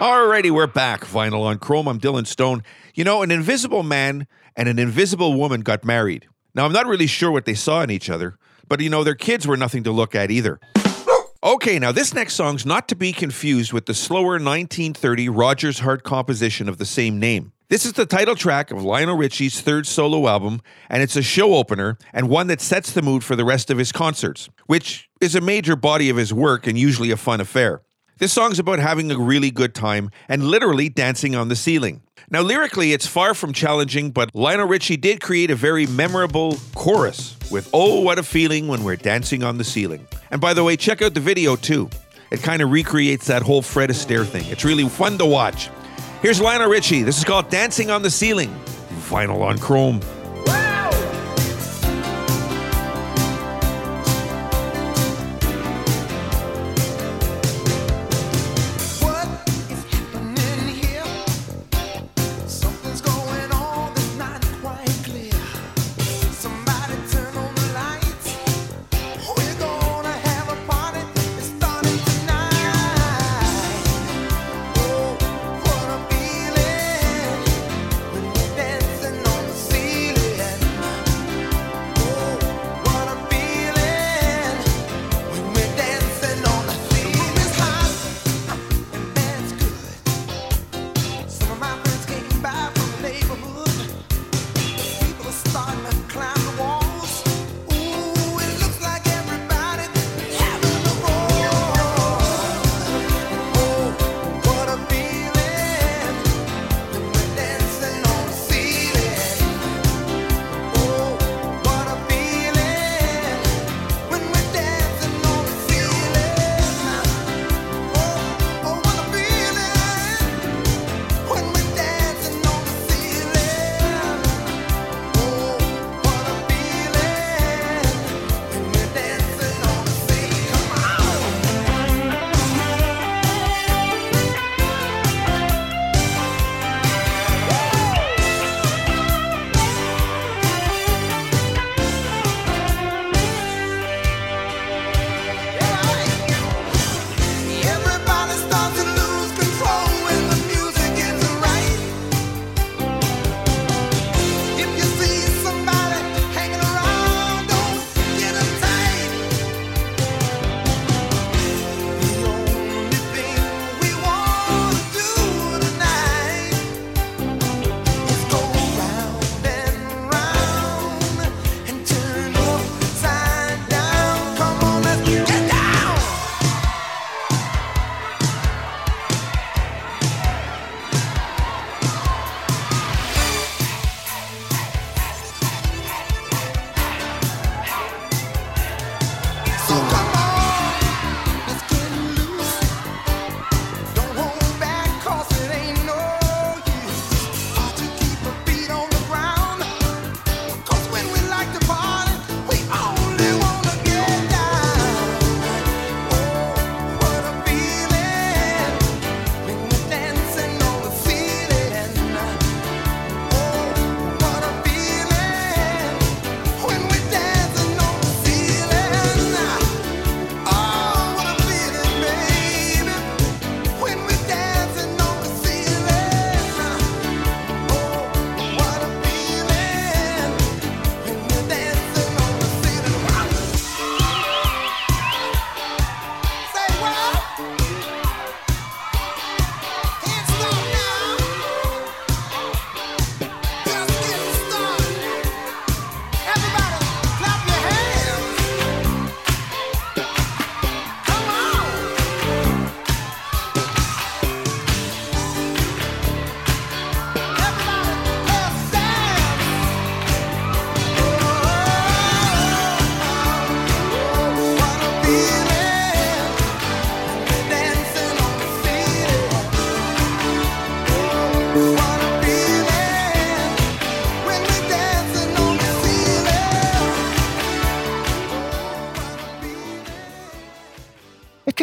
Alrighty, we're back. Vinyl on Chrome. I'm Dylan Stone. You know, an invisible man and an invisible woman got married. Now, I'm not really sure what they saw in each other, but you know, their kids were nothing to look at either. Okay, now this next song's not to be confused with the slower 1930 Rodgers Hart composition of the same name. This is the title track of Lionel Richie's third solo album, and it's a show opener and one that sets the mood for the rest of his concerts, which is a major body of his work and usually a fun affair. This song's about having a really good time and literally dancing on the ceiling. Now, lyrically, it's far from challenging, but Lionel Richie did create a very memorable chorus with Oh, what a feeling when we're dancing on the ceiling. And by the way, check out the video too. It kind of recreates that whole Fred Astaire thing. It's really fun to watch. Here's Lionel Richie. This is called Dancing on the Ceiling. Vinyl on Chrome.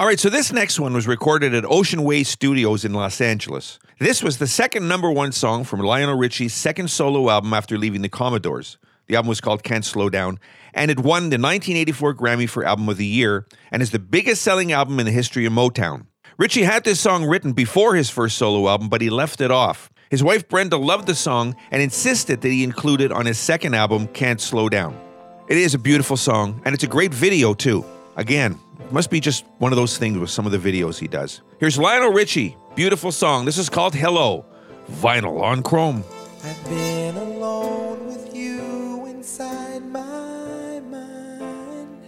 All right, so this next one was recorded at Ocean Way Studios in Los Angeles. This was the second number one song from Lionel Richie's second solo album after leaving the Commodores. The album was called Can't Slow Down, and it won the 1984 Grammy for Album of the Year and is the biggest selling album in the history of Motown. Richie had this song written before his first solo album, but he left it off. His wife Brenda loved the song and insisted that he include it on his second album, Can't Slow Down. It is a beautiful song, and it's a great video too. Again, must be just one of those things with some of the videos he does. Here's Lionel Richie, beautiful song. This is called Hello, vinyl on chrome. I've been alone with you inside my mind.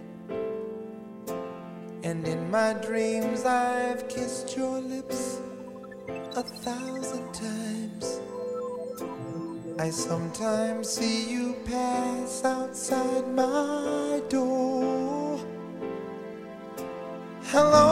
And in my dreams, I've kissed your lips a thousand times. I sometimes see you pass outside my door. Hello,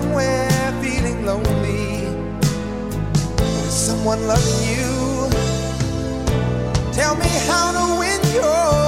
somewhere feeling lonely? Someone loving you? Tell me how to win your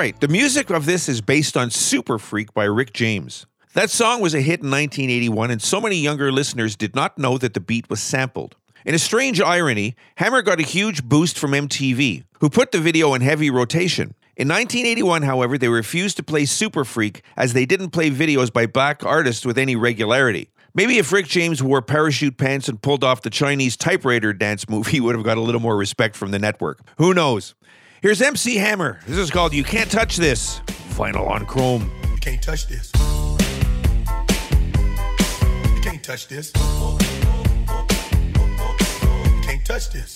right, the music of this is based on Super Freak by Rick James. That song was a hit in 1981, and so many younger listeners did not know that the beat was sampled. In a strange irony, Hammer got a huge boost from MTV, who put the video in heavy rotation. In 1981, however, they refused to play Super Freak as they didn't play videos by black artists with any regularity. Maybe if Rick James wore parachute pants and pulled off the Chinese typewriter dance move, he would have got a little more respect from the network. Who knows? Here's MC Hammer. This is called You Can't Touch This. Vinyl on Chrome. You can't touch this. You can't touch this. You can't touch this.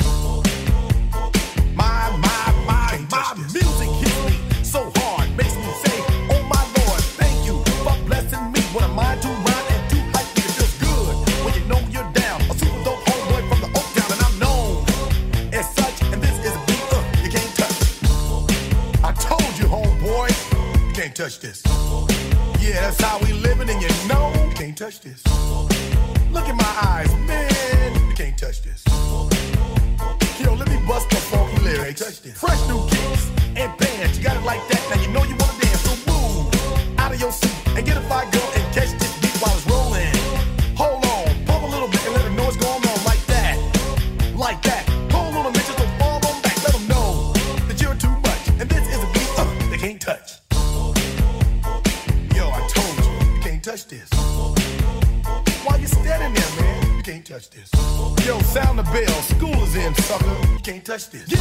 Can't touch this. Yeah, that's how we living, and you know you can't touch this. Look in my eyes, man, you can't touch this. Yo, let me bust the funky lyrics. Fresh new kicks and bands, you got it like that. Now you know you wanna touch this.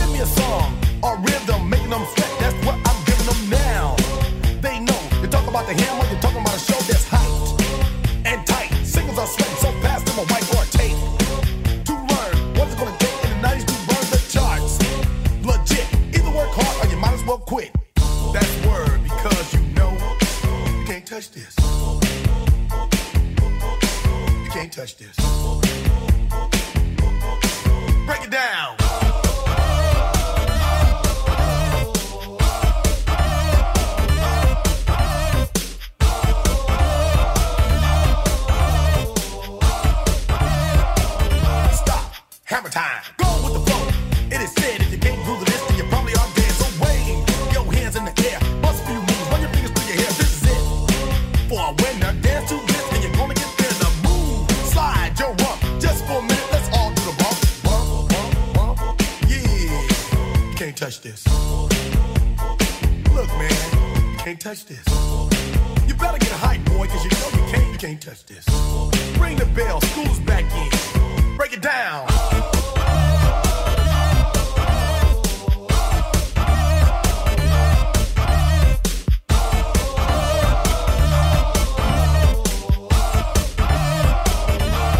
Ring the bell, school's back in. Break it down.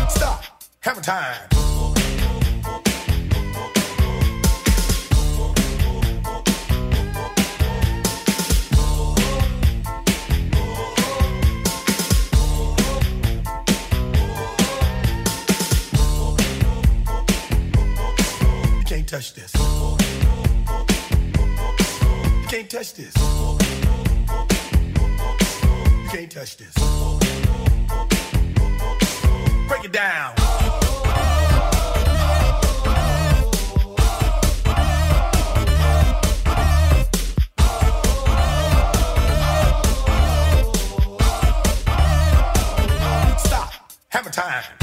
Stop. Hammer time. Touch this. You can't touch this. You can't touch this. Break it down. Stop. Time. Every time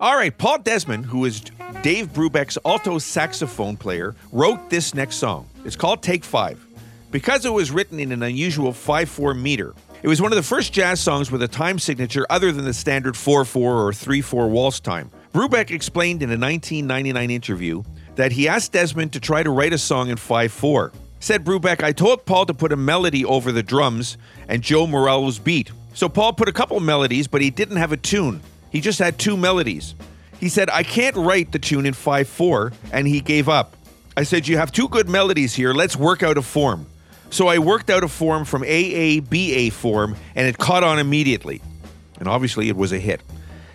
All right, Paul Desmond, who is Dave Brubeck's alto saxophone player, wrote this next song. It's called Take Five. Because it was written in an unusual 5 4 meter, it was one of the first jazz songs with a time signature other than the standard 4 4 or 3 4 waltz time. Brubeck explained in a 1999 interview that he asked Desmond to try to write a song in 5 4. Said Brubeck, I told Paul to put a melody over the drums and Joe Morello's beat. So Paul put a couple melodies, but he didn't have a tune. He just had two melodies. He said, I can't write the tune in 5 4, and he gave up. I said, You have two good melodies here. Let's work out a form. So I worked out a form from AABA form, and it caught on immediately. And obviously, it was a hit.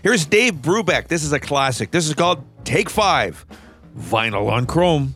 Here's Dave Brubeck. This is a classic. This is called Take Five Vinyl on Chrome.